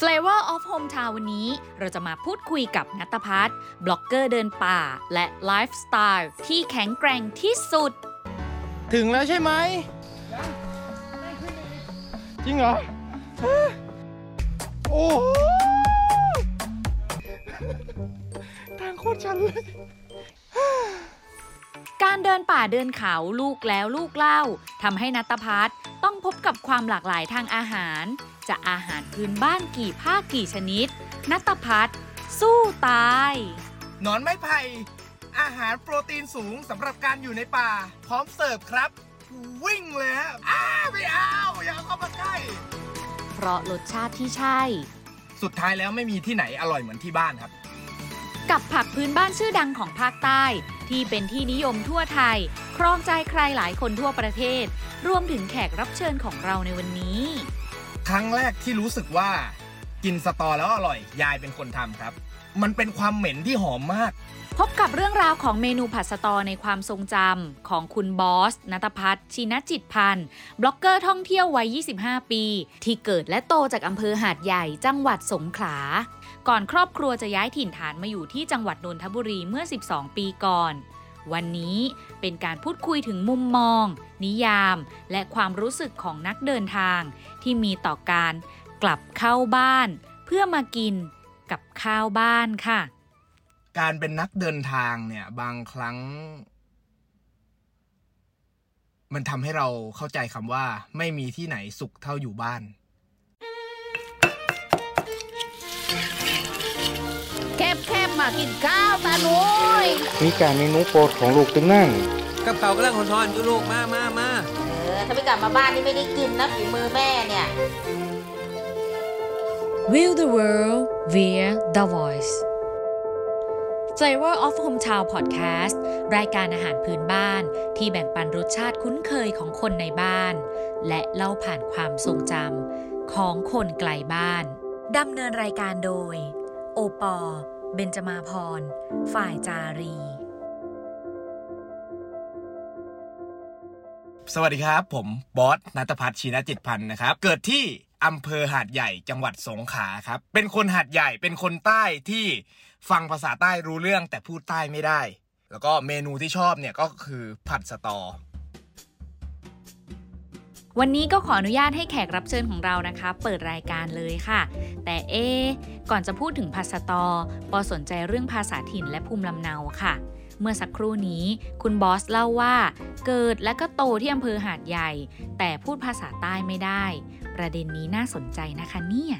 Flavor of Hometown วันนี้เราจะมาพูดคุยกับนัตพัฒน์บล็อกเกอร์เดินป่า และไลฟ์สไตล์ที่แข็งแกร่งที่สุด ถึงแล้วใช่ไหมจริงเหรอ โอ้โหทางโคตรชันเลย การเดินป่าเดินเขาลูกแล้วลูกเล่าทำให้นัตพัฒน์ ต้องพบกับความหลากหลายทางอาหาร จะอาหารพื้นบ้านกี่ภาคกี่ชนิด นัตพัฒน์สู้ตาย หนอนไม้ไผ่ อาหารโปรตีนสูงสำหรับการอยู่ในป่า พร้อมเสิร์ฟครับ วิ่งเลยฮะอ้าไม่เอาอย่าเข้ามาใกล้เพราะรสชาติที่ใช่ สุดท้ายแล้วไม่มีที่ไหนอร่อยเหมือนที่บ้านครับ กับผักพื้นบ้านชื่อดังของภาคใต้ ที่เป็นที่นิยมทั่วไทย ครองใจใครหลายคนทั่วประเทศ รวมถึงแขกรับเชิญของเราในวันนี้ ครั้งแรกที่รู้สึกว่า กินสตอแล้วอร่อย ยายเป็นคนทำครับ มันเป็นความเหม็นที่หอมมาก พบกับเรื่องราวของเมนูผัดสตอในความทรงจำของคุณบอสนัตพัฒน์ชินจิตพันธ์บล็อกเกอร์ท่องเที่ยววัย 25 ปี ที่เกิดและโตจากอำเภอหาดใหญ่จังหวัดสงขลา ก่อนครอบครัวจะย้ายถิ่นฐานมาอยู่ที่จังหวัดนนทบุรีเมื่อ 12 ปีก่อน วันนี้เป็นการพูดคุยถึงมุมมอง นิยาม และความรู้สึกของนักเดินทาง ที่มีต่อการกลับเข้าบ้าน เพื่อมากินกับข้าวบ้านค่ะ การเป็นนักเดินทางเนี่ยบางครั้ง มันทำให้เราเข้าใจคำว่า ไม่มีที่ไหนสุขเท่าอยู่บ้าน กินข้าวตาหนุยมีการเมนูโปรดของลูกตึงนั่งกับเขากำลังทอนๆอยู่ลูกมามามาเออถ้าไม่กลับมาบ้านนี่ไม่ได้กินนะฝีมือแม่เนี่ย Will the world via the voice Flavor of Hometown Podcast รายการอาหารพื้นบ้านที่แบ่งปันรสชาติคุ้นเคยของคนในบ้าน และเล่าผ่านความทรงจำของคนไกลบ้าน ดำเนินรายการโดย โอปอ เบนจมาพร ฝ่ายจารี สวัสดีครับ ผมบอสนัทพัฒน์ชีนจิตพันธ์นะครับ เกิดที่อำเภอหาดใหญ่จังหวัดสงขลาครับ เป็นคนหาดใหญ่เป็นคนใต้ที่ฟังภาษาใต้รู้เรื่องแต่พูดใต้ไม่ได้ แล้วก็เมนูที่ชอบเนี่ยก็คือผัดสตอ วันนี้ก็ขออนุญาตให้แขกรับเชิญของเรานะคะ เปิดรายการเลยค่ะ แต่เอ ก่อนจะพูดถึงภาษาตอปอสนใจเรื่องภาษาถิ่นและภูมิลำเนาค่ะ เมื่อสักครู่นี้ คุณบอสเล่าว่า เกิดและก็โตที่อำเภอหาดใหญ่ แต่พูดภาษาใต้ไม่ได้ ประเด็นนี้น่าสนใจนะคะเนี่ย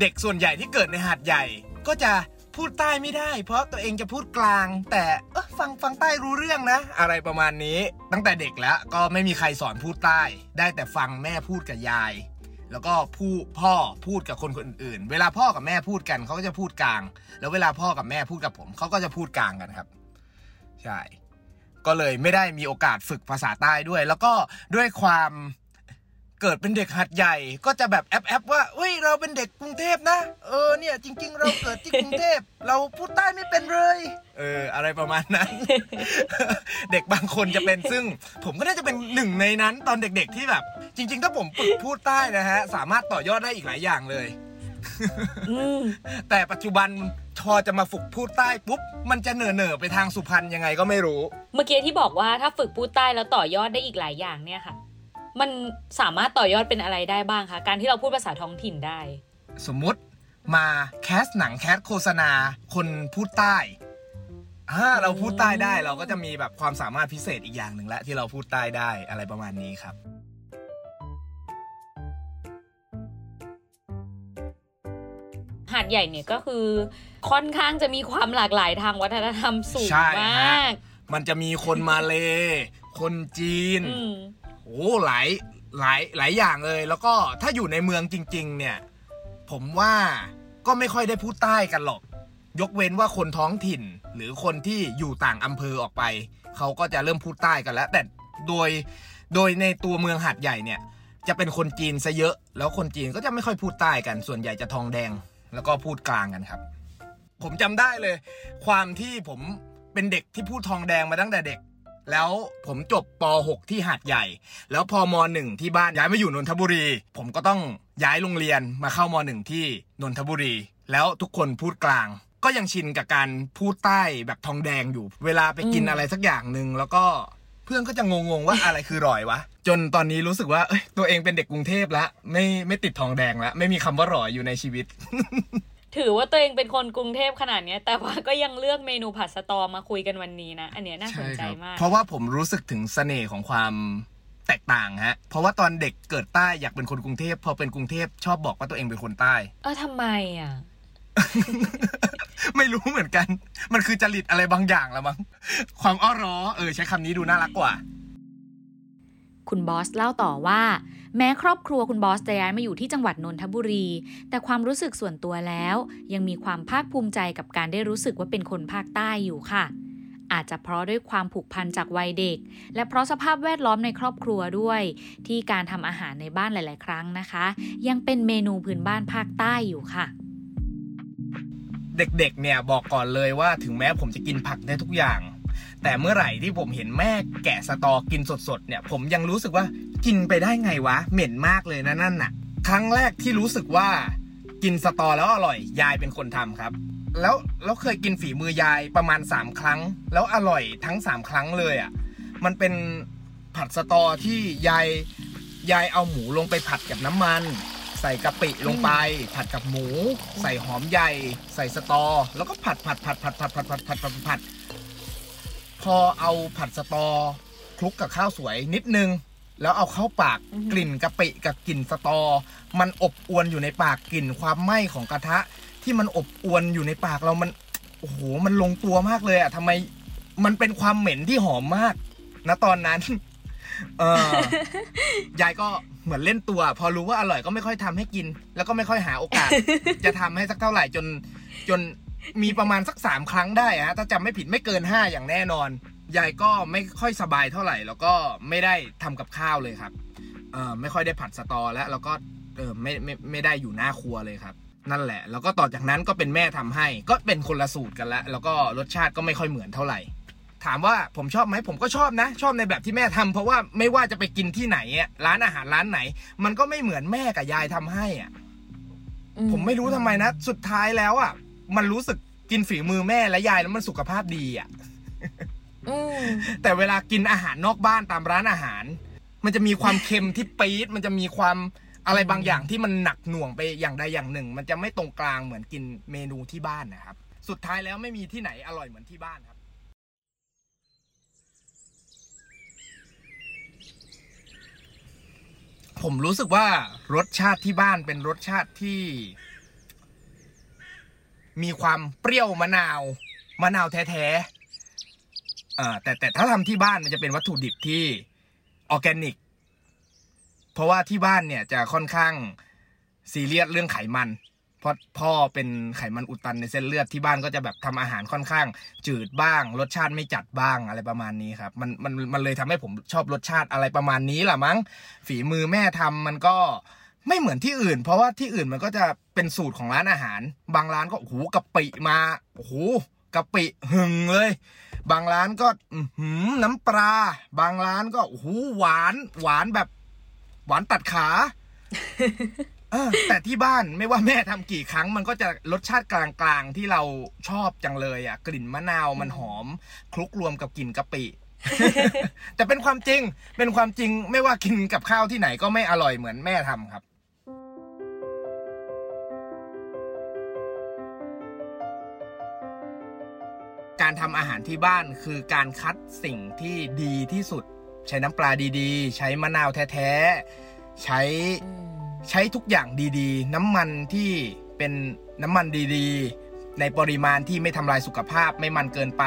เด็กส่วนใหญ่ที่เกิดในหาดใหญ่ก็จะ พูดใต้ไม่ได้ เพราะตัวเองจะพูดกลาง แต่เออฟังฟังใต้รู้เรื่องนะ อะไรประมาณนี้ ตั้งแต่เด็กแล้วก็ไม่มีใครสอนพูดใต้ ได้แต่ฟังแม่พูดกับยาย แล้วก็ผู้พ่อพูดกับคนคนอื่น เวลาพ่อกับแม่พูดกันเขาก็จะพูดกลาง แล้วเวลาพ่อกับแม่พูดกับผมเขาก็จะพูดกลางกันครับ ใช่ ก็เลยไม่ได้มีโอกาสฝึกภาษาใต้ด้วย แล้วก็ด้วยความ เกิดเป็นเด็กหัดใหญ่ก็จะแบบแอปแอปว่าเฮ้ยเราเป็นเด็กกรุงเทพนะ เออเนี่ยจริง ๆ เราเกิดที่กรุงเทพเราพูดใต้ไม่เป็นเลย เอออะไรประมาณนั้น เด็กบางคนจะเป็นซึ่ง ผมก็น่าจะเป็นหนึ่งในนั้น ตอนเด็กๆที่แบบ จริง ๆ ถ้าผมฝึกพูดใต้นะฮะ สามารถต่อยอดได้อีกหลายอย่างเลยแต่ปัจจุบันพอจะมาฝึกพูดใต้ปุ๊บ มันจะเหน่อเนอไปทางสุพรรณยังไงก็ไม่รู้ เมื่อกี้ที่บอกว่าถ้าฝึกพูดใต้แล้วต่อยอดได้อีกหลายอย่างเนี่ยค่ะ มันสามารถต่อยอดเป็นอะไรได้บ้างคะ การที่เราพูดภาษาท้องถิ่นได้ สมมุติมาแคสหนังแคสโฆษณา คนพูดใต้อ่าเราพูดใต้ได้เราก็จะมีแบบความสามารถพิเศษอีกอย่างหนึ่งและที่เราพูดใต้ได้อะไรประมาณนี้ครับหาดใหญ่เนี่ยก็คือค่อนข้างจะมีความหลากหลายทางวัฒนธรรมสูงใช่มฮะาก มันจะมีคนมาเล คนจีนอืม โอ้หลายหลายหลายอย่างเลย แล้วก็ถ้าอยู่ในเมืองจริง ๆ เนี่ย ผมว่าก็ไม่ค่อยได้พูดใต้กันหรอก ยกเว้นว่าคนท้องถิ่น หรือคนที่อยู่ต่างอำเภอออกไป เขาก็จะเริ่มพูดใต้กันแล้ว แต่โดยโดยในตัวเมืองหัดใหญ่เนี่ย จะเป็นคนจีนซะเยอะ แล้วคนจีนก็จะไม่ค่อยพูดใต้กัน ส่วนใหญ่จะทองแดง แล้วก็พูดกลางกันครับ ผมจำได้เลย ความที่ผมเป็นเด็กที่พูดทองแดงมาตั้งแต่เด็ก แล้วผมจบป .6 ที่หาดใหญ่ แล้วพอม .1 ที่บ้านย้ายมาอยู่นนทบุรี ผมก็ต้องย้ายโรงเรียนมาเข้าม .1 ที่นนทบุรี แล้วทุกคนพูดกลาง ก็ยังชินกับการพูดใต้แบบทองแดงอยู่ เวลาไปกินอะไรสักอย่างหนึ่งแล้วก็เพื่อนก็จะงงๆว่าอะไรคือรอยวะ จนตอนนี้รู้สึกว่าเอ้ยตัวเองเป็นเด็กกรุงเทพแล้วไม่ไม่ติดทองแดงแล้วไม่มีคำว่ารอยอยู่ในชีวิต ถือว่าตัวเองเป็นคนกรุงเทพขนาดเนี้ยแต่ว่าก็ยังเลือกเมนูผัดสตอมาคุยกันวันนี้นะ อันเนี้ยน่าสนใจมาก เพราะว่าผมรู้สึกถึงเสน่ห์ของความแตกต่างฮะ เพราะว่าตอนเด็กเกิดใต้อยากเป็นคนกรุงเทพพอเป็นกรุงเทพชอบบอกว่าตัวเองเป็นคนใต้ เออทำไมอะ ไม่รู้เหมือนกัน มันคือจริตอะไรบางอย่างละมั้งความอ้อร้อเออใช้คำนี้ดูน่ารักกว่า คุณบอสเล่าต่อว่า แม้ครอบครัวคุณบอสจะย้ายมาอยู่ที่จังหวัดนนทบุรี แต่ความรู้สึกส่วนตัวแล้ว ยังมีความภาคภูมิใจกับการได้รู้สึกว่าเป็นคนภาคใต้อยู่ค่ะ อาจจะเพราะด้วยความผูกพันจากวัยเด็ก และเพราะสภาพแวดล้อมในครอบครัวด้วย ที่การทำอาหารในบ้านหลาย ๆ ครั้งนะคะ ยังเป็นเมนูพื้นบ้านภาคใต้อยู่ค่ะเด็กๆ เนี่ยบอกก่อนเลยว่าถึงแม้ผมจะกินผักได้ทุกอย่าง แต่เมื่อไหร่ที่ผมเห็นแม่แกะสตอกินสดๆเนี่ยผมยังรู้สึกว่ากินไปได้ไงวะ เหม็นมากเลยนะนั่นน่ะ ครั้งแรกที่รู้สึกว่ากินสตอแล้วอร่อย ยายเป็นคนทำครับ แล้วแล้วเคยกินฝีมือยายประมาณ 3 ครั้ง แล้วอร่อยทั้ง 3 ครั้งเลยอะ่ะมันเป็นผัดสตอที่ยายยายเอาหมูลงไปผัดกับน้ำมัน ใส่กะปิลงไป ผัดกับหมู ใส่หอมใหญ่ ใส่สตอ แล้วก็ผัดผัดผัดผัดผัดผัดผัดผัดผัดผัด พอเอาผัดสตอคลุกกับข้าวสวยนิดนึง แล้วเอาเข้าปากอือหือกลิ่นกะปิกับกลิ่นสตอ มันอบอวนอยู่ในปากกลิ่นความไหม้ของกระทะ ที่มันอบอวนอยู่ในปากเรามันโอ้โหมันลงตัวมากเลยอะทำไมมันเป็นความเหม็นที่หอมมากนะตอนนั้นเออยายก็เหมือนเล่นตัว พอรู้ว่าอร่อยก็ไม่ค่อยทำให้กิน แล้วก็ไม่ค่อยหาโอกาส จะทำให้สักเท่าไหร่จนจน มีประมาณสักสามครั้งได้อะฮะถ้าจำไม่ผิดไม่เกินห้าอย่างแน่นอน ยายก็ไม่ค่อยสบายเท่าไหร่ แล้วก็ไม่ได้ทำกับข้าวเลยครับเออไม่ค่อยได้ผัดสตอแล้วแล้วก็เออไม่ไม่ไม่ได้อยู่หน้าครัวเลยครับ นั่นแหละ แล้วก็ต่อจากนั้นก็เป็นแม่ทำให้ ก็เป็นคนละสูตรกันแล้วแล้วก็รสชาติก็ไม่ค่อยเหมือนเท่าไหร่ ถามว่าผมชอบไหมผมก็ชอบนะ ชอบในแบบที่แม่ทำเพราะว่าไม่ว่าจะไปกินที่ไหนอะร้านอาหารร้านไหน มันก็ไม่เหมือนแม่กับยายทำให้อะผมไม่รู้ทำไมนะ สุดท้ายแล้วอะ มันรู้สึกกินฝีมือแม่และยายแล้วมันสุขภาพดีอะอืมแต่เวลากินอาหารนอกบ้านตามร้านอาหาร มันจะมีความเค็มที่ปี๊ดมันจะมีความอะไรบางอย่างที่มันหนักหน่วงไปอย่างใดอย่างหนึ่ง มันจะไม่ตรงกลางเหมือนกินเมนูที่บ้านนะครับ สุดท้ายแล้วไม่มีที่ไหนอร่อยเหมือนที่บ้านครับผมรู้สึกว่ารสชาติที่บ้านเป็นรสชาติที่ มีความเปรี้ยวมะนาวมะนาวแท้ๆอ่าแต่แต่ถ้าทำที่บ้านมันจะเป็นวัตถุดิบที่ออร์แกนิก เพราะว่าที่บ้านเนี่ยจะค่อนข้างซีเรียสเรื่องไขมัน เพราะพ่อเป็นไขมันอุดตันในเส้นเลือดที่บ้านก็จะแบบทำอาหารค่อนข้าง จืดบ้าง รสชาติไม่จัดบ้างอะไรประมาณนี้ครับ มันมันมันเลยทำให้ผมชอบรสชาติอะไรประมาณนี้แหละมั้ง ฝีมือแม่ทำมันก็ ไม่เหมือนที่อื่น เพราะว่าที่อื่นมันก็จะเป็นสูตรของร้านอาหาร บางร้านก็โอ้โหกะปิมาโอ้โหกะปิหึงเลย บางร้านก็อื้อหือน้ำปลาบางร้านก็โอ้โหหวานหวานแบบ หวานตัดขาเออแต่ที่บ้านไม่ว่าแม่ทำกี่ครั้ง มันก็จะรสชาติกลางๆที่เราชอบจังเลยอะ กลิ่นมะนาวมันหอม คลุกรวมกับกลิ่นกะปิ แต่เป็นความจริงเป็นความจริงไม่ว่ากินกับข้าวที่ไหนก็ไม่อร่อยเหมือนแม่ทำครับ การทำอาหารที่บ้านคือการคัดสิ่งที่ดีที่สุด ใช้น้ำปลาดีๆ ใช้มะนาวแท้ๆ ใช้ใช้ทุกอย่างดีๆ น้ำมันที่เป็นน้ำมันดีๆ ในปริมาณที่ไม่ทำลายสุขภาพไม่มันเกินไป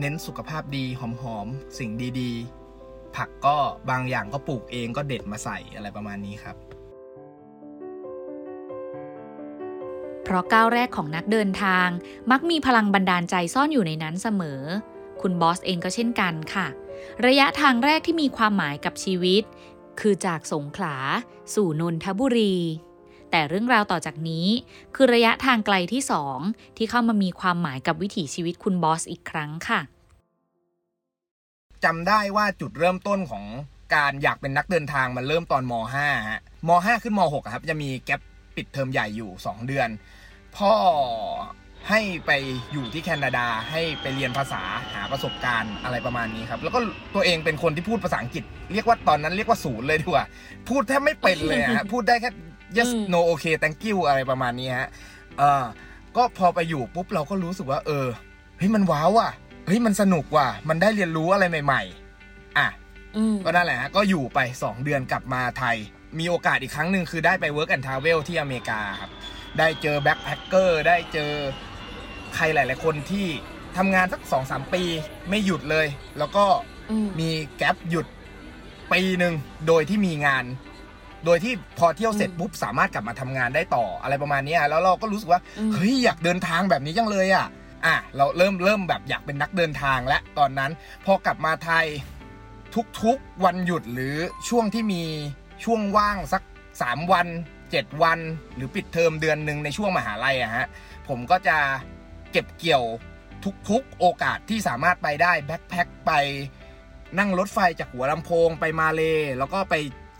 เน้นสุขภาพดีหอมๆ สิ่งดีๆ ผักก็บางอย่างก็ปลูกเองก็เด็ดมาใส่อะไรประมาณนี้ครับ เพราะก้าวแรกของนักเดินทาง มักมีพลังบันดาลใจซ่อนอยู่ในนั้นเสมอ คุณบอสเองก็เช่นกันค่ะ ระยะทางแรกที่มีความหมายกับชีวิต คือจากสงขลา สู่นนทบุรี แต่เรื่องราวต่อจากนี้ คือระยะทางไกลที่สองที่เข้ามามีความหมายกับวิถีชีวิตคุณบอสอีกครั้งค่ะจำได้ว่าจุดเริ่มต้นของการอยากเป็นนักเดินทางมันเริ่มตอนม .5 ฮะม .5 ขึ้นม .6 ครับจะมีแกล ปิดเทอมใหญ่อยู่ 2 เดือน พ่อให้ไปอยู่ที่แคนาดาให้ไปเรียนภาษาหาประสบการณ์อะไรประมาณนี้ครับ แล้วก็ตัวเองเป็นคนที่พูดภาษาอังกฤษ เรียกว่าตอนนั้นเรียกว่าศูนย์เลยดีกว่า พูดแทบไม่เป็นเลยอะฮะพูดได้แค่ yes อืม no okay thank you อะไรประมาณนี้ฮะเออก็พอไปอยู่ปุ๊บเราก็รู้สึกว่า เออเฮ้ยมันว้าวอะเฮ้ยมันสนุกว่ะมันได้เรียนรู้อะไรใหม่ ๆ อะอืมก็นั่นแหละฮะก็อยู่ไป 2 เดือนกลับมาไทย มีโอกาสอีกครั้งหนึ่งคือได้ไป Work and Travel ที่อเมริกาครับ ได้เจอแบ็คแพคเกอร์ได้เจอใครหลาย ๆ คนที่ทำงานสัก2-3ปีไม่หยุดเลย แล้วก็อืมมีแกลบหยุดปีหนึ่งโดยที่มีงาน โดยที่พอเที่ยวเสร็จอืมปุ๊บสามารถกลับมาทำงานได้ต่ออะไรประมาณเนี้ยแล้วเราก็รู้สึกว่าอืมเฮ้ยอยากเดินทางแบบนี้จังเลยอะอะเราเริ่มเริ่มแบบอยากเป็นนักเดินทางและตอนนั้น พอกลับมาไทยทุกๆวันหยุดหรือช่วงที่มี ช่วงว่างสัก 3 วัน 7 วัน หรือปิดเทอมเดือนหนึ่งในช่วงมหาลัยอะฮะผมก็จะเก็บเกี่ยวทุกๆโอกาสที่สามารถไปได้แบ็คแพ็คไปนั่งรถไฟจากหัวลำโพงไปมาเล แล้วก็ไป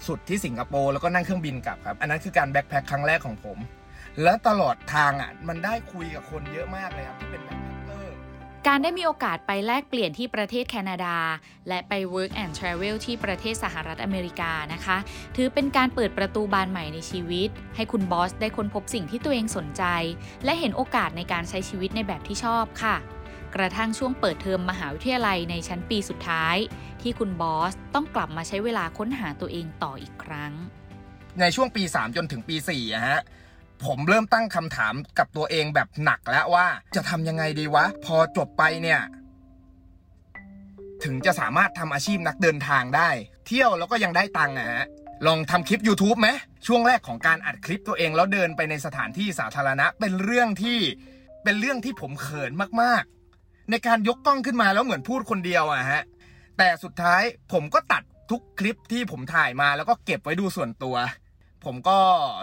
สุดที่สิงคโปร์แล้วก็นั่งเครื่องบินกลับครับ อันนั้นคือการแบ็คแพ็คครั้งแรกของผม แล้วตลอดทางอะมันได้คุยกับคนเยอะมากเลยครับที่เป็นแบ็ค การได้มีโอกาสไปแลกเปลี่ยนที่ประเทศแคนาดา และไป Work and Travel ที่ประเทศสหรัฐอเมริกานะคะ ถือเป็นการเปิดประตูบานใหม่ในชีวิต ให้คุณบอสได้ค้นพบสิ่งที่ตัวเองสนใจ และเห็นโอกาสในการใช้ชีวิตในแบบที่ชอบค่ะ กระทั่งช่วงเปิดเทอมมหาวิทยาลัยในชั้นปีสุดท้าย ที่คุณบอสต้องกลับมาใช้เวลาค้นหาตัวเองต่ออีกครั้ง ในช่วงปี 3 จนถึงปี4อะฮะ ผมเริ่มตั้งคำถามกับตัวเองแบบหนักแล้วว่า จะทำยังไงดีวะ พอจบไปเนี่ย ถึงจะสามารถทำอาชีพนักเดินทางได้ เที่ยวแล้วก็ยังได้ตังค์อะฮะลองทำคลิป YouTube ไหมช่วงแรกของการอัดคลิปตัวเองแล้วเดินไปในสถานที่สาธารณะ เป็นเรื่องที่เป็นเรื่องที่ผมเขินมากๆ ในการยกกล้องขึ้นมาแล้วเหมือนพูดคนเดียวอะฮะแต่สุดท้ายผมก็ตัดทุกคลิปที่ผมถ่ายมาแล้วก็เก็บไว้ดูส่วนตัว ผมก็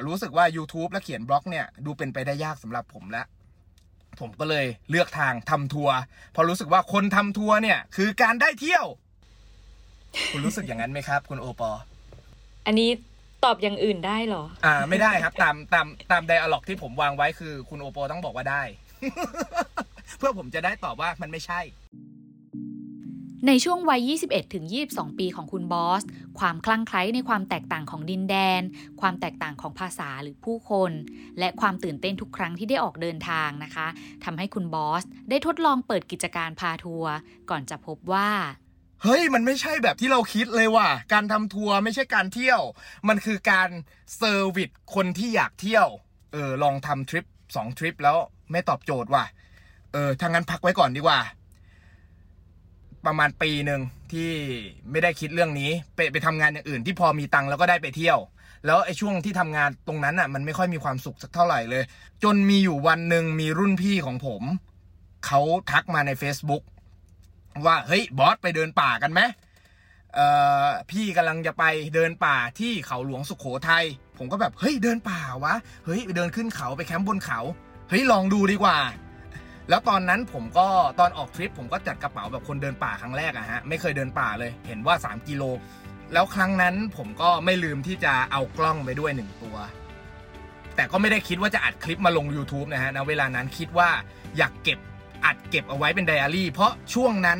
รู้สึกว่า YouTube และเขียนบล็อกเนี่ย ดูเป็นไปได้ยากสำหรับผมแล้วผมก็เลยเลือกทางทำทัวร์เพราะรู้สึกว่าคนทำทัวร์เนี่ย คือการได้เที่ยว คุณรู้สึกอย่างนั้นไหมครับ คุณโอปอ อันนี้ตอบอย่างอื่นได้เหรอ อ่า ไม่ได้ครับ ตามตามตามไดอะล็อกที่ผมวางไว้คือ คุณโอปอต้องบอกว่าได้ เพื่อผมจะได้ตอบว่ามันไม่ใช่ ในช่วงวัย 21ถึง22 ปีของคุณบอส ความคลั่งไคล้ในความแตกต่างของดินแดน ความแตกต่างของภาษาหรือผู้คน และความตื่นเต้นทุกครั้งที่ได้ออกเดินทางนะคะทำให้คุณบอส ได้ทดลองเปิดกิจการพาทัวร์ก่อนจะพบว่าเฮ้ย มันไม่ใช่แบบที่เราคิดเลยว่ะ การทำทัวร์ไม่ใช่การเที่ยว มันคือการเซอร์วิสคนที่อยากเที่ยว เออ ลองทำทริปสองทริปแล้วไม่ตอบโจทย์ว่ะ เออ ถ้างั้นพักไว้ก่อนดีกว่า ประมาณปีหนึ่งที่ไม่ได้คิดเรื่องนี้ ไปไปทำงานอย่างอื่นที่พอมีตังค์แล้วก็ได้ไปเที่ยว แล้วไอ้ช่วงที่ทำงานตรงนั้นอะ มันไม่ค่อยมีความสุขสักเท่าไหร่เลย จนมีอยู่วันหนึ่งมีรุ่นพี่ของผม เขาทักมาใน Facebook ว่าเฮ้ยบอสไปเดินป่ากันไหมเอ่อพี่กำลังจะไปเดินป่าที่เขาหลวงสุขโขทัยผมก็แบบเฮ้ยเดินป่าวะเฮ้ยไปเดินขึ้นเขาไปแคมป์บนเขาเฮ้ยลองดูดีกว่า แล้วตอนนั้นผมก็ตอนออกทริปผมก็จัดกระเป๋าแบบคนเดินป่าครั้งแรกอะฮะไม่เคยเดินป่าเลย เห็นว่า 3 กิโล แล้วครั้งนั้นผมก็ไม่ลืมที่จะเอากล้องไปด้วยหนึ่งตัว แต่ก็ไม่ได้คิดว่าจะอัดคลิปมาลง YouTube นะฮะณเวลานั้นคิดว่าอยากเก็บอัดเก็บเอาไว้เป็นไดอารี่ เพราะช่วงนั้น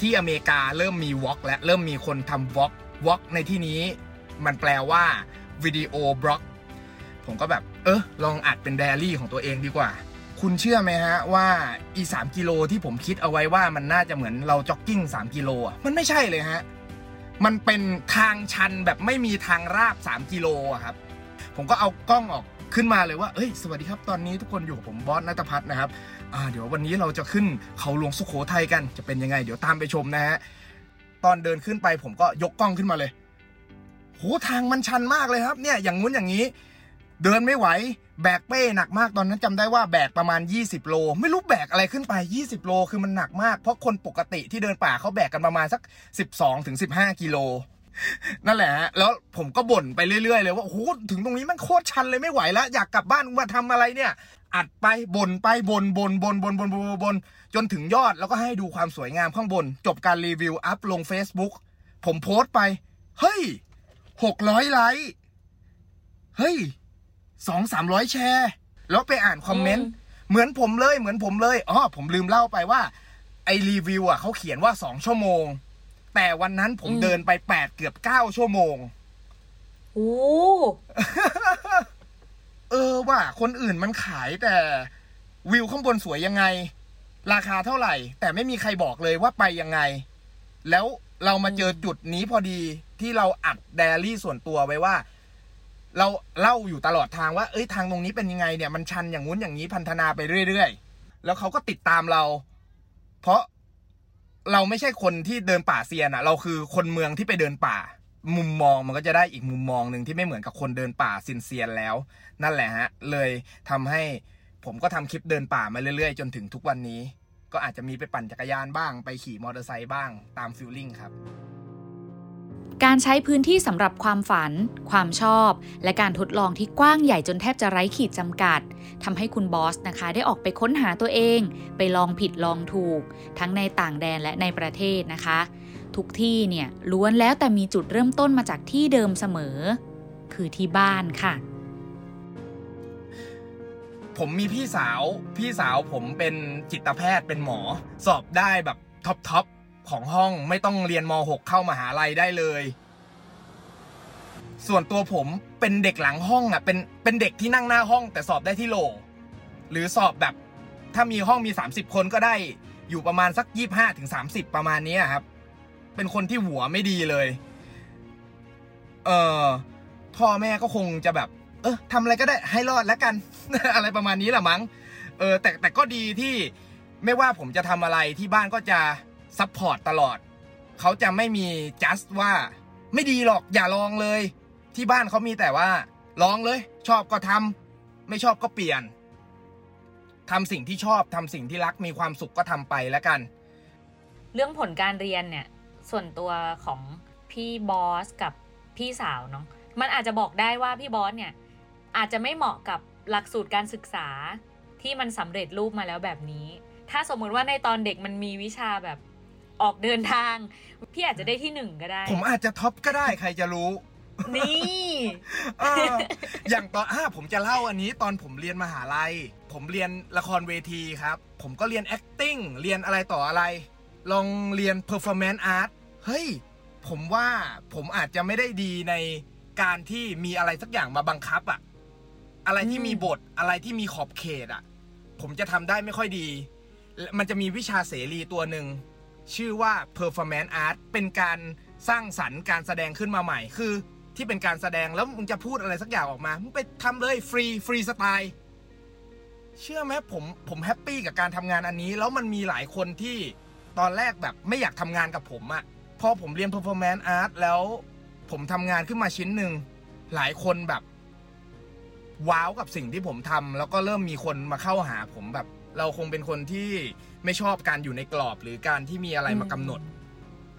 ที่อเมริกาเริ่มมี vlog และเริ่มมีคนทำ vlog vlog ในที่นี้มันแปลว่า video blog ผมก็แบบ เออลองอัดเป็นไดอารี่ของตัวเองดีกว่า คุณเชื่อไหมฮะว่าไอ้สามกิโลที่ผมคิดเอาไว้ว่ามันน่าจะเหมือนเราจ็อกกิ้ง3กิโลอะมันไม่ใช่เลยฮะมันเป็นทางชันแบบไม่มีทางราบ 3 กิโลอะครับ ผมก็เอากล้องออกขึ้นมาเลยว่าเอ้ย สวัสดีครับ ตอนนี้ทุกคนอยู่กับผมบอสนัทพัฒน์นะครับอ่าเดี๋ยววันนี้เราจะขึ้นเขาหลวงสุโขทัยกัน จะเป็นยังไง เดี๋ยวตามไปชมนะฮะ ตอนเดินขึ้นไปผมก็ยกกล้องขึ้นมาเลย โห ทางมันชันมากเลยครับ เนี่ย อย่างงู้นอย่างนี้ เดินไม่ไหว แบกเป้หนักมากตอนนั้นจำได้ว่าแบกประมาณ 20 โล ไม่รู้แบกอะไรขึ้นไป 20 โลคือมันหนักมาก เพราะคนปกติที่เดินป่าเขาแบกกันประมาณสัก 12ถึง15กิโลนั่นแหละฮะแล้วผมก็บ่นไปเรื่อยๆเลยว่าโอ้โหถึงตรงนี้มันโคตรชันเลยไม่ไหวแล้ว อยากกลับบ้านมาทำอะไรเนี่ย อัดไปบ่นไปบ่นบ่นบ่นบ่นบ่นบ่นบ่นจนถึงยอดแล้วก็ให้ดูความสวยงามข้างบน จบการ review up ลง Facebook ผมโพสต์ไป เฮ้ยหกร้อยไลค์เฮ้ย สองสามร้อยแชร์ แล้วไปอ่าน comment เหมือนผมเลยเหมือนผมเลยอ๋อผมลืมเล่าไปว่า ไอรีวิวอะเขาเขียนว่าสองชั่วโมง แต่วันนั้นผมอืมเดินไปแปดเกือบเก้าชั่วโมงโอ้เออว่าคนอื่นมันขายแต่วิวข้างบนสวยยังไง ราคาเท่าไหร่ แต่ไม่มีใครบอกเลยว่าไปยังไง แล้วเรามาเจอจุดนี้พอดีที่เราอัดไดอารี่ส่วนตัวไว้ว่า เราเล่าอยู่ตลอดทางว่า เอ้ยทางตรงนี้เป็นยังไงเนี่ยมันชันอย่างงู้นอย่างนี้พันธนาไปเรื่อยๆ แล้วเขาก็ติดตามเรา เพราะเราไม่ใช่คนที่เดินป่าเซียนอะเราคือคนเมืองที่ไปเดินป่า มุมมองมันก็จะได้อีกมุมมองหนึ่งที่ไม่เหมือนกับคนเดินป่าเซียนเซียนแล้ว นั่นแหละฮะ เลยทำให้ผมก็ทำคลิปเดินป่ามาเรื่อยๆ จนถึงทุกวันนี้ ก็อาจจะมีไปปั่นจักรยานบ้าง ไปขี่มอเตอร์ไซค์บ้างตาม feeling ครับ การใช้พื้นที่สำหรับความฝัน ความชอบ และการทดลองที่กว้างใหญ่จนแทบจะไร้ขีดจำกัดทำให้คุณบอสนะคะได้ออกไปค้นหาตัวเอง ไปลองผิดลองถูก ทั้งในต่างแดนและในประเทศนะคะ ทุกที่เนี่ยล้วนแล้วแต่มีจุดเริ่มต้นมาจากที่เดิมเสมอ คือที่บ้านค่ะ ผมมีพี่สาว พี่สาวผมเป็นจิตแพทย์เป็นหมอ สอบได้แบบ top top ของห้องไม่ต้องเรียนม .6 เข้ามหาลัยได้เลย ส่วนตัวผมเป็นเด็กหลังห้องอะเป็นเป็นเด็กที่นั่งหน้าห้อง แต่สอบได้ที่โหล หรือสอบแบบ ถ้ามีห้องมี 30 คนก็ได้อยู่ประมาณสัก 25ถึง30 ประมาณนี้ครับ เป็นคนที่หัวไม่ดีเลย เออพ่อแม่ก็คงจะแบบ เออทำอะไรก็ได้ให้รอดแล้วกัน อะไรประมาณนี้แหละมั้ง เออ แต่แต่ก็ดีที่ไม่ว่าผมจะทำอะไรที่บ้านก็จะ support ตลอด เขาจะไม่มี just ว่า ไม่ดีหรอกอย่าลองเลย ที่บ้านเขามีแต่ว่า ลองเลย ชอบก็ทำไม่ชอบก็เปลี่ยนทำสิ่งที่ชอบทำสิ่งที่รักมีความสุขก็ทำไปแล้วกัน เรื่องผลการเรียนเนี่ย ส่วนตัวของพี่บอสกับพี่สาวเนาะมันอาจจะบอกได้ว่าพี่บอสเนี่ย อาจจะไม่เหมาะกับหลักสูตรการศึกษาที่มันสำเร็จรูปมาแล้วแบบนี้ ถ้าสมมุติว่าในตอนเด็กมันมีวิชาแบบ ออกเดินทาง พี่อาจจะได้ที่หนึ่งก็ได้ ผมอาจจะท็อปก็ได้ใครจะรู้ นี่เอออย่างตอนอ่าผมจะเล่าอันนี้ตอนผมเรียนมหาลัย ผมเรียนละครเวทีครับ ผมก็เรียน acting เรียนอะไรต่ออะไร ลองเรียน performance art เฮ้ย ผมว่าผมอาจจะไม่ได้ดีในการที่มีอะไรสักอย่างมาบังคับอะอะไรที่มีบทอะไรที่มีขอบเขตอะผมจะทำได้ไม่ค่อยดี มันจะมีวิชาเสรีตัวหนึ่ง ชื่อว่า performance art เป็นการสร้างสรรค์การแสดงขึ้นมาใหม่ คือที่เป็นการแสดงแล้วมึงจะพูดอะไรสักอย่างออกมา มึงไปทำเลย free freestyle เชื่อไหมผมผม happy กับการทำงานอันนี้ แล้วมันมีหลายคนที่ตอนแรกแบบไม่อยากทำงานกับผมอะพอผมเรียน performance art แล้วผมทำงานขึ้นมาชิ้นหนึ่งหลายคนแบบ ว้าวกับสิ่งที่ผมทำแล้วก็เริ่มมีคนมาเข้าหาผมแบบ เราคงเป็นคนที่ไม่ชอบการอยู่ในกรอบหรือการที่มีอะไรมากำหนด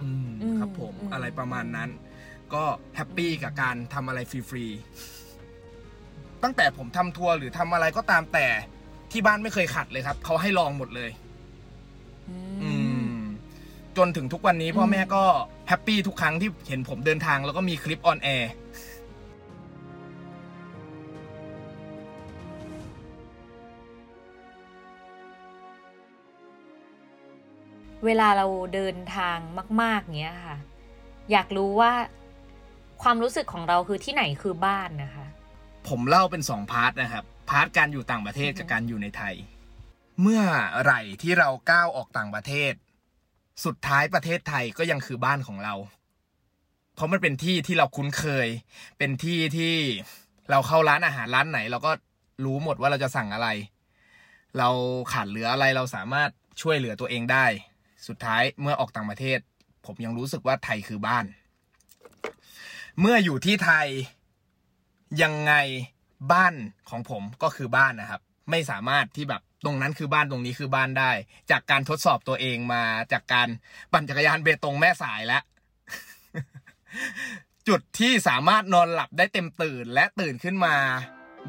อืมอืมครับผมอืมอะไรประมาณนั้น ก็แฮปปี้กับการทำอะไรฟรีๆตั้งแต่ผมทำทัวร์หรือทำอะไรก็ตามแต่ที่บ้านไม่เคยขัดเลยครับเขาให้ลองหมดเลย อืม จนถึงทุกวันนี้พ่อแม่ก็ happy ทุกครั้งที่เห็นผมเดินทางแล้วก็มีคลิป on air เวลาเราเดินทางมาก ๆเงี้ยค่ะ อยากรู้ว่าความรู้สึกของเราคือที่ไหนคือบ้านนะคะ ผมเล่าเป็นสอง part นะครับ part การอยู่ต่างประเทศอือฮึกับการอยู่ในไทย เมื่อไหร่ที่เราก้าวออกต่างประเทศ สุดท้ายประเทศไทยก็ยังคือบ้านของเรา เพราะมันเป็นที่ที่เราคุ้นเคย เป็นที่ที่เราเข้าร้านอาหารร้านไหน เราก็รู้หมดว่าเราจะสั่งอะไร เราขาดเหลืออะไรเราสามารถช่วยเหลือตัวเองได้ สุดท้ายเมื่อออกต่างประเทศ ผมยังรู้สึกว่าไทยคือบ้าน เมื่ออยู่ที่ไทยยังไงบ้านของผมก็คือบ้านนะครับ ไม่สามารถที่แบบตรงนั้นคือบ้านตรงนี้คือบ้านได้ จากการทดสอบตัวเองมาจากการปั่นจักรยานเบตงแม่สายแล้วจุดที่สามารถนอนหลับได้เต็มตื่นและตื่นขึ้นมา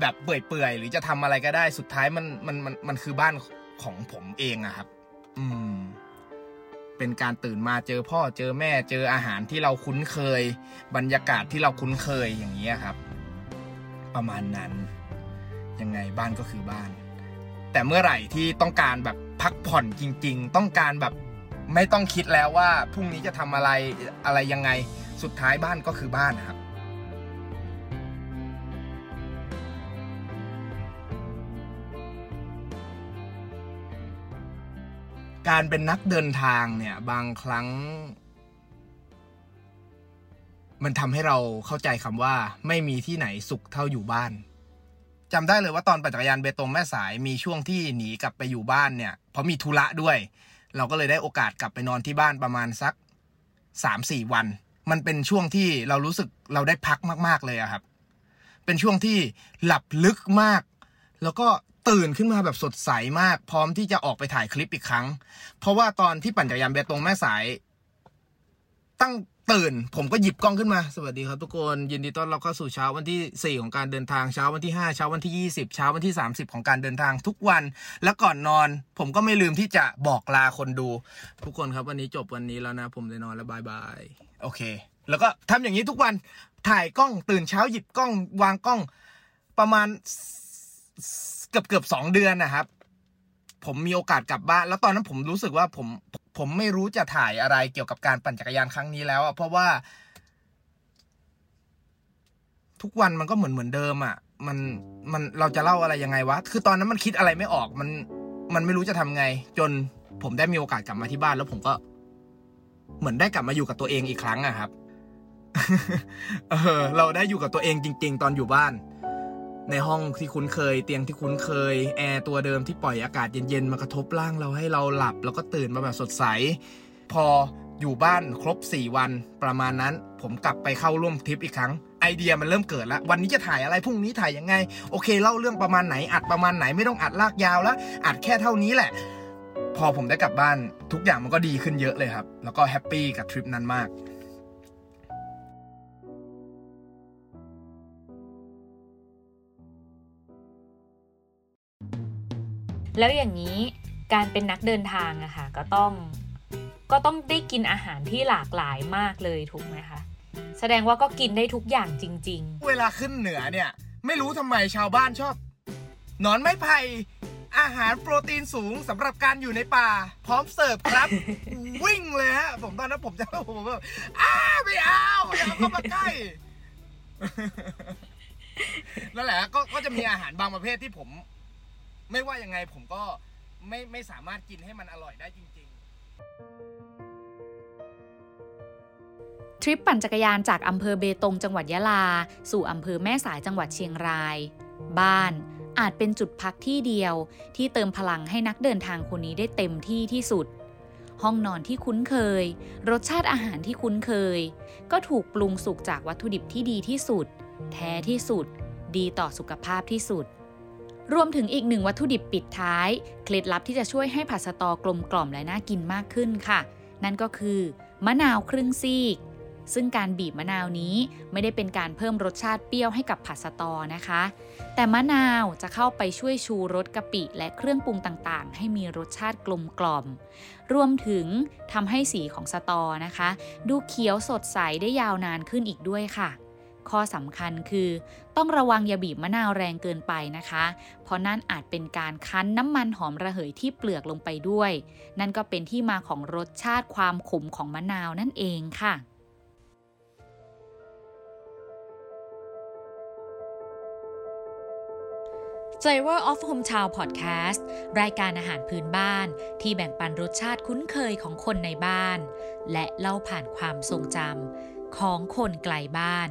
แบบเปื่อยๆหรือจะทำอะไรก็ได้สุดท้ายมันมันมันมันคือบ้านของผมเองอะครับ อืม เป็นการตื่นมาเจอพ่อเจอแม่เจออาหารที่เราคุ้นเคย บรรยากาศที่เราคุ้นเคยอย่างนี้ครับ ประมาณนั้นยังไงบ้านก็คือบ้าน แต่เมื่อไหร่ที่ต้องการแบบพักผ่อนจริง ๆ ต้องการแบบไม่ต้องคิดแล้วว่าพรุ่งนี้จะทำอะไรอะไรยังไงสุดท้ายบ้านก็คือบ้านครับ การเป็นนักเดินทางเนี่ย บางครั้ง มันทำให้เราเข้าใจคำว่า ไม่มีที่ไหนสุขเท่าอยู่บ้านจำได้เลยว่าตอนปั่นจักรยานเบตงแม่สายมีช่วงที่หนีกลับไปอยู่บ้านเนี่ยเพราะมีธุระด้วย เราก็เลยได้โอกาสกลับไปนอนที่บ้านประมาณสักสามสี่วัน มันเป็นช่วงที่เรารู้สึกเราได้พักมาก ๆเลยอะครับ เป็นช่วงที่หลับลึกมาก แล้วก็ ตื่นขึ้นมาแบบสดใสมาก พร้อมที่จะออกไปถ่ายคลิปอีกครั้ง เพราะว่าตอนที่ปั่นจักรยานเบตงแม่สาย ตั้งตื่น ผมก็หยิบกล้องขึ้นมา สวัสดีครับทุกคนยินดีต้อนรับเข้าสู่เช้าวันที่ 4 ของการเดินทางเช้าวันที่ 5 เช้าวันที่ 20 เช้าวันที่ 30 ของการเดินทางทุกวัน แล้วก่อนนอน ผมก็ไม่ลืมที่จะบอกลาคนดู ทุกคนครับวันนี้จบวันนี้แล้วนะ ผมจะนอนแล้วบายบายโอเค แล้วก็ทำอย่างนี้ทุกวันถ่ายกล้องตื่นเช้าหยิบกล้องวางกล้องประมาณ เกือบเกือบสองเดือนนะครับ ผมมีโอกาสกลับบ้าน แล้วตอนนั้นผมรู้สึกว่าผมผมไม่รู้จะถ่ายอะไรเกี่ยวกับการปั่นจักรยานครั้งนี้แล้วอะเพราะว่า ทุกวันมันก็เหมือนเหมือนเดิมอะมันมันเราจะเล่าอะไรยังไงวะ คือตอนนั้นมันคิดอะไรไม่ออกมัน มันไม่รู้จะทำไง จนผมได้มีโอกาสกลับมาที่บ้าน แล้วผมก็ เหมือนได้กลับมาอยู่กับตัวเองอีกครั้งอะครับ เออ เราได้อยู่กับตัวเองจริง ๆ ตอนอยู่บ้าน ในห้องที่คุ้นเคย เตียงที่คุ้นเคย แอร์ตัวเดิมที่ปล่อยอากาศเย็นๆมากระทบร่างเราให้เราหลับ แล้วก็ตื่นมาแบบสดใส พออยู่บ้านครบ 4 วันประมาณนั้น ผมกลับไปเข้าร่วมทริปอีกครั้งไอเดียมันเริ่มเกิดแล้ว วันนี้จะถ่ายอะไรพรุ่งนี้ถ่ายยังไง โอเคเล่าเรื่องประมาณไหนอัดประมาณไหนไม่ต้องอัดลากยาวแล้ว อัดแค่เท่านี้แหละ พอผมได้กลับบ้านทุกอย่างมันก็ดีขึ้นเยอะเลยครับ แล้วก็แฮปปี้กับทริปนั้นมาก แล้วอย่างนี้การเป็นนักเดินทางอะค่ะก็ต้องก็ต้องได้กินอาหารที่หลากหลายมากเลยถูกไหมคะแสดงว่าก็กินได้ทุกอย่างจริงเวลาขึ้นเหนือเนี่ย ไม่รู้ทำไมชาวบ้านชอบหนอนไม้ไผ่อาหารโปรตีนสูงสำหรับการอยู่ในป่า พร้อมเสิร์ฟครับ วิ่งเลยฮะผมตอนนั้นผมจะผมแบบอ้าไม่เอาอย่าเอาเข้ามาใกล้นั่นแหละก็ก็จะมีอาหารบางประเภทที่ผม ไม่ว่ายังไงผมก็ไม่ไม่สามารถกินให้มันอร่อยได้จริง ๆ ทริปปั่นจักรยานจากอำเภอเบตงจังหวัดยะลา สู่อำเภอแม่สายจังหวัดเชียงราย บ้านอาจเป็นจุดพักที่เดียว ที่เติมพลังให้นักเดินทางคนนี้ได้เต็มที่ที่สุด ห้องนอนที่คุ้นเคย รสชาติอาหารที่คุ้นเคย ก็ถูกปรุงสุกจากวัตถุดิบที่ดีที่สุด แท้ที่สุด ดีต่อสุขภาพที่สุด รวมถึงอีกหนึ่งวัตถุดิบปิดท้าย เคล็ดลับที่จะช่วยให้ผัดสะตอกลมกล่อมและน่ากินมากขึ้นค่ะ นั่นก็คือมะนาวครึ่งซีก ซึ่งการบีบมะนาวนี้ไม่ได้เป็นการเพิ่มรสชาติเปรี้ยวให้กับผัดสะตอนะคะ แต่มะนาวจะเข้าไปช่วยชูรสกะปิและเครื่องปรุงต่างๆ ให้มีรสชาติกลมกล่อม รวมถึงทำให้สีของสตอนะคะ ดูเขียวสดใสได้ยาวนานขึ้นอีกด้วยค่ะ ข้อสำคัญคือ ต้องระวังอย่าบีบมะนาวแรงเกินไปนะคะ เพราะนั่นอาจเป็นการคั้นน้ำมันหอมระเหยที่เปลือกลงไปด้วย นั่นก็เป็นที่มาของรสชาติความขมของมะนาวนั่นเองค่ะ Flavor of Hometown Podcast รายการอาหารพื้นบ้านที่แบ่งปันรสชาติคุ้นเคยของคนในบ้าน และเล่าผ่านความทรงจำของคนไกลบ้าน